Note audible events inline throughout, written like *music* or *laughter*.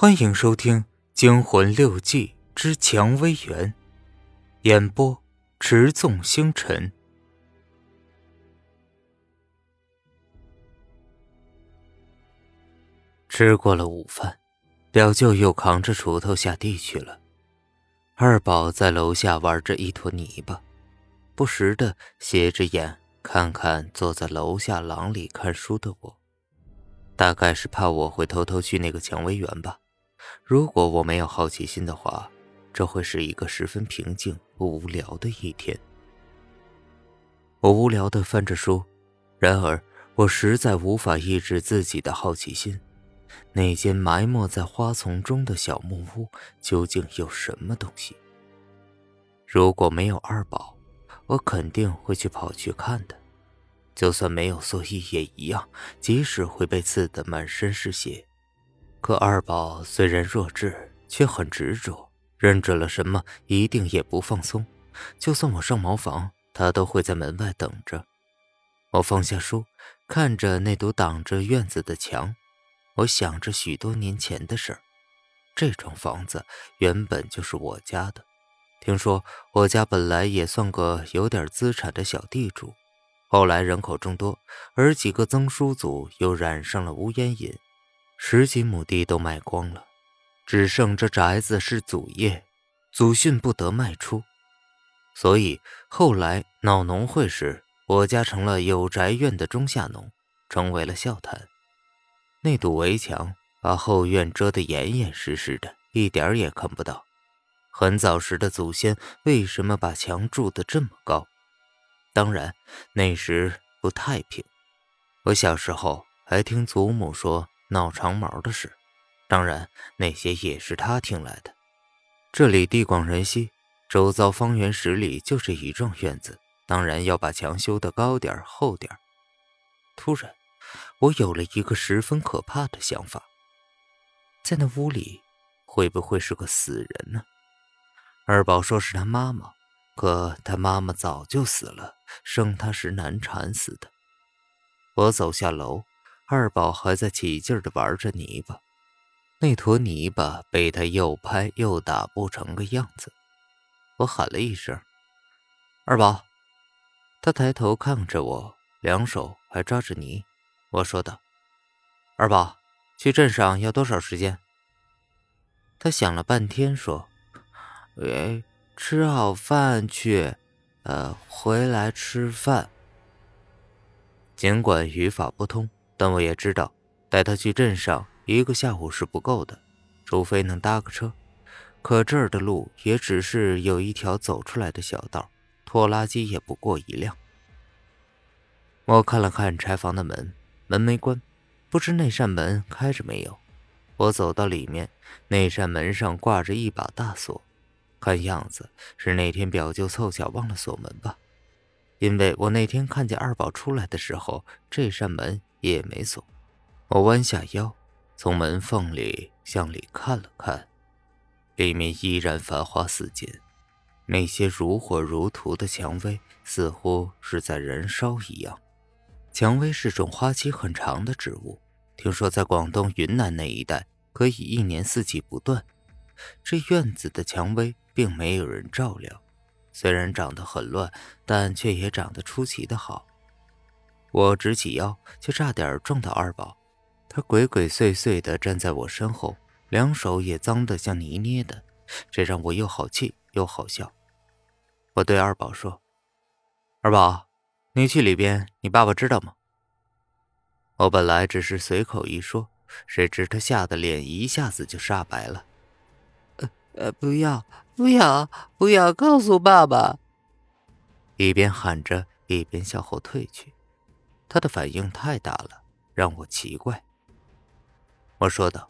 欢迎收听《惊魂六记之蔷薇园》，演播：持纵星辰。吃过了午饭，表舅又扛着锄头下地去了。二宝在楼下玩着一坨泥巴，不时的斜着眼看看坐在楼下廊里看书的我，大概是怕我会偷偷去那个蔷薇园吧。如果我没有好奇心的话，这会是一个十分平静无聊的一天。我无聊的翻着书，然而我实在无法抑制自己的好奇心。那间埋没在花丛中的小木屋究竟有什么东西？如果没有二宝，我肯定会去跑去看的。就算没有作业也一样，即使会被刺得满身是血。可二宝虽然弱智，却很执着，认准了什么一定也不放松。就算我上茅房，他都会在门外等着。我放下书，看着那堵挡着院子的墙，我想着许多年前的事儿。这幢房子原本就是我家的，听说我家本来也算个有点资产的小地主，后来人口众多，而几个曾叔祖又染上了无烟瘾。十几亩地都卖光了，只剩这宅子是祖业，祖训不得卖出。所以后来闹农会时，我家成了有宅院的中下农，成为了笑谈。那堵围墙把后院遮得严严实实的，一点儿也看不到。很早时的祖先为什么把墙筑得这么高？当然，那时不太平。我小时候还听祖母说。闹长毛的事，当然那些也是他听来的。这里地广人稀，周遭方圆十里就这一幢院子，当然要把墙修得高点厚点突然，我有了一个十分可怕的想法：在那屋里会不会是个死人呢？二宝说是他妈妈，可他妈妈早就死了，生他时难产死的。我走下楼。二宝还在起劲的玩着泥巴，那坨泥巴被他又拍又打不成个样子。我喊了一声：“二宝！”他抬头看着我，两手还抓着泥。我说道：“二宝，去镇上要多少时间？”他想了半天说：“哎，吃好饭去，呃，回来吃饭。”尽管语法不通。但我也知道，带他去镇上一个下午是不够的，除非能搭个车。可这儿的路也只是有一条走出来的小道，拖拉机也不过一辆。我看了看柴房的门，门没关，不知那扇门开着没有。我走到里面，那扇门上挂着一把大锁，看样子是那天表舅凑巧忘了锁门吧。因为我那天看见二宝出来的时候，这扇门也没锁。我弯下腰，从门缝里向里看了看，里面依然繁花似锦，那些如火如荼的蔷薇似乎是在燃烧一样。蔷薇是种花期很长的植物，听说在广东、云南那一带可以一年四季不断。这院子的蔷薇并没有人照料。虽然长得很乱，但却也长得出奇的好。我直起腰，就差点撞到二宝。他鬼鬼祟祟地站在我身后，两手也脏得像泥捏的，这让我又好气又好笑。我对二宝说：“二宝，你去里边，你爸爸知道吗？”我本来只是随口一说，谁知他吓得脸一下子就煞白了。呃呃，不要。不要，不要告诉爸爸！一边喊着，一边向后退去。他的反应太大了，让我奇怪。我说道：“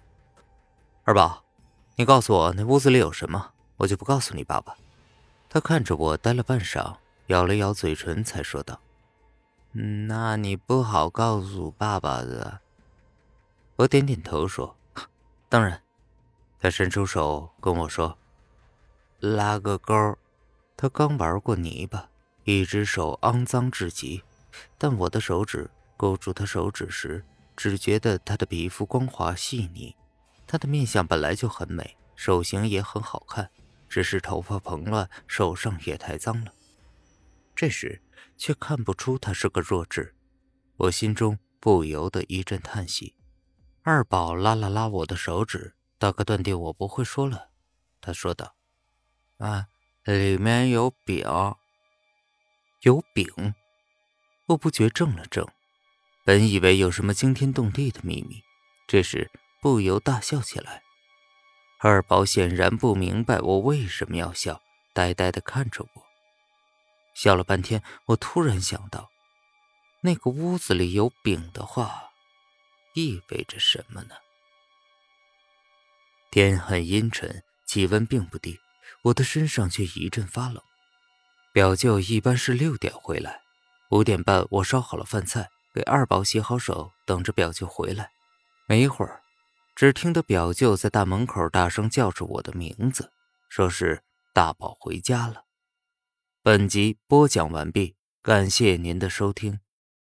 二宝，你告诉我那屋子里有什么，我就不告诉你爸爸。”他看着我，呆了半晌，咬了咬嘴唇，才说道：“那你不好告诉爸爸的。”我点点头说：“ *laughs* 当然。”他伸出手跟我说。拉个钩。他刚玩过泥巴，一只手肮脏至极，但我的手指勾住他手指时，只觉得他的皮肤光滑细腻，他的面相本来就很美，手型也很好看，只是头发蓬乱，手上也太脏了。这时却看不出他是个弱智，我心中不由得一阵叹息。二宝拉了拉我的手指，大哥断定我不会说了。他说道：“啊，里面有饼，有饼。”我不觉怔了怔，本以为有什么惊天动地的秘密，这时不由大笑起来。二宝显然不明白我为什么要笑，呆呆地看着我。笑了半天，我突然想到，那个屋子里有饼的话，意味着什么呢？天很阴沉，气温并不低，我的身上却一阵发冷。表舅一般是六点回来。五点半，我烧好了饭菜，给二宝洗好手，等着表舅回来。没一会儿，只听得表舅在大门口大声叫着我的名字，说是大宝回家了。本集播讲完毕，感谢您的收听。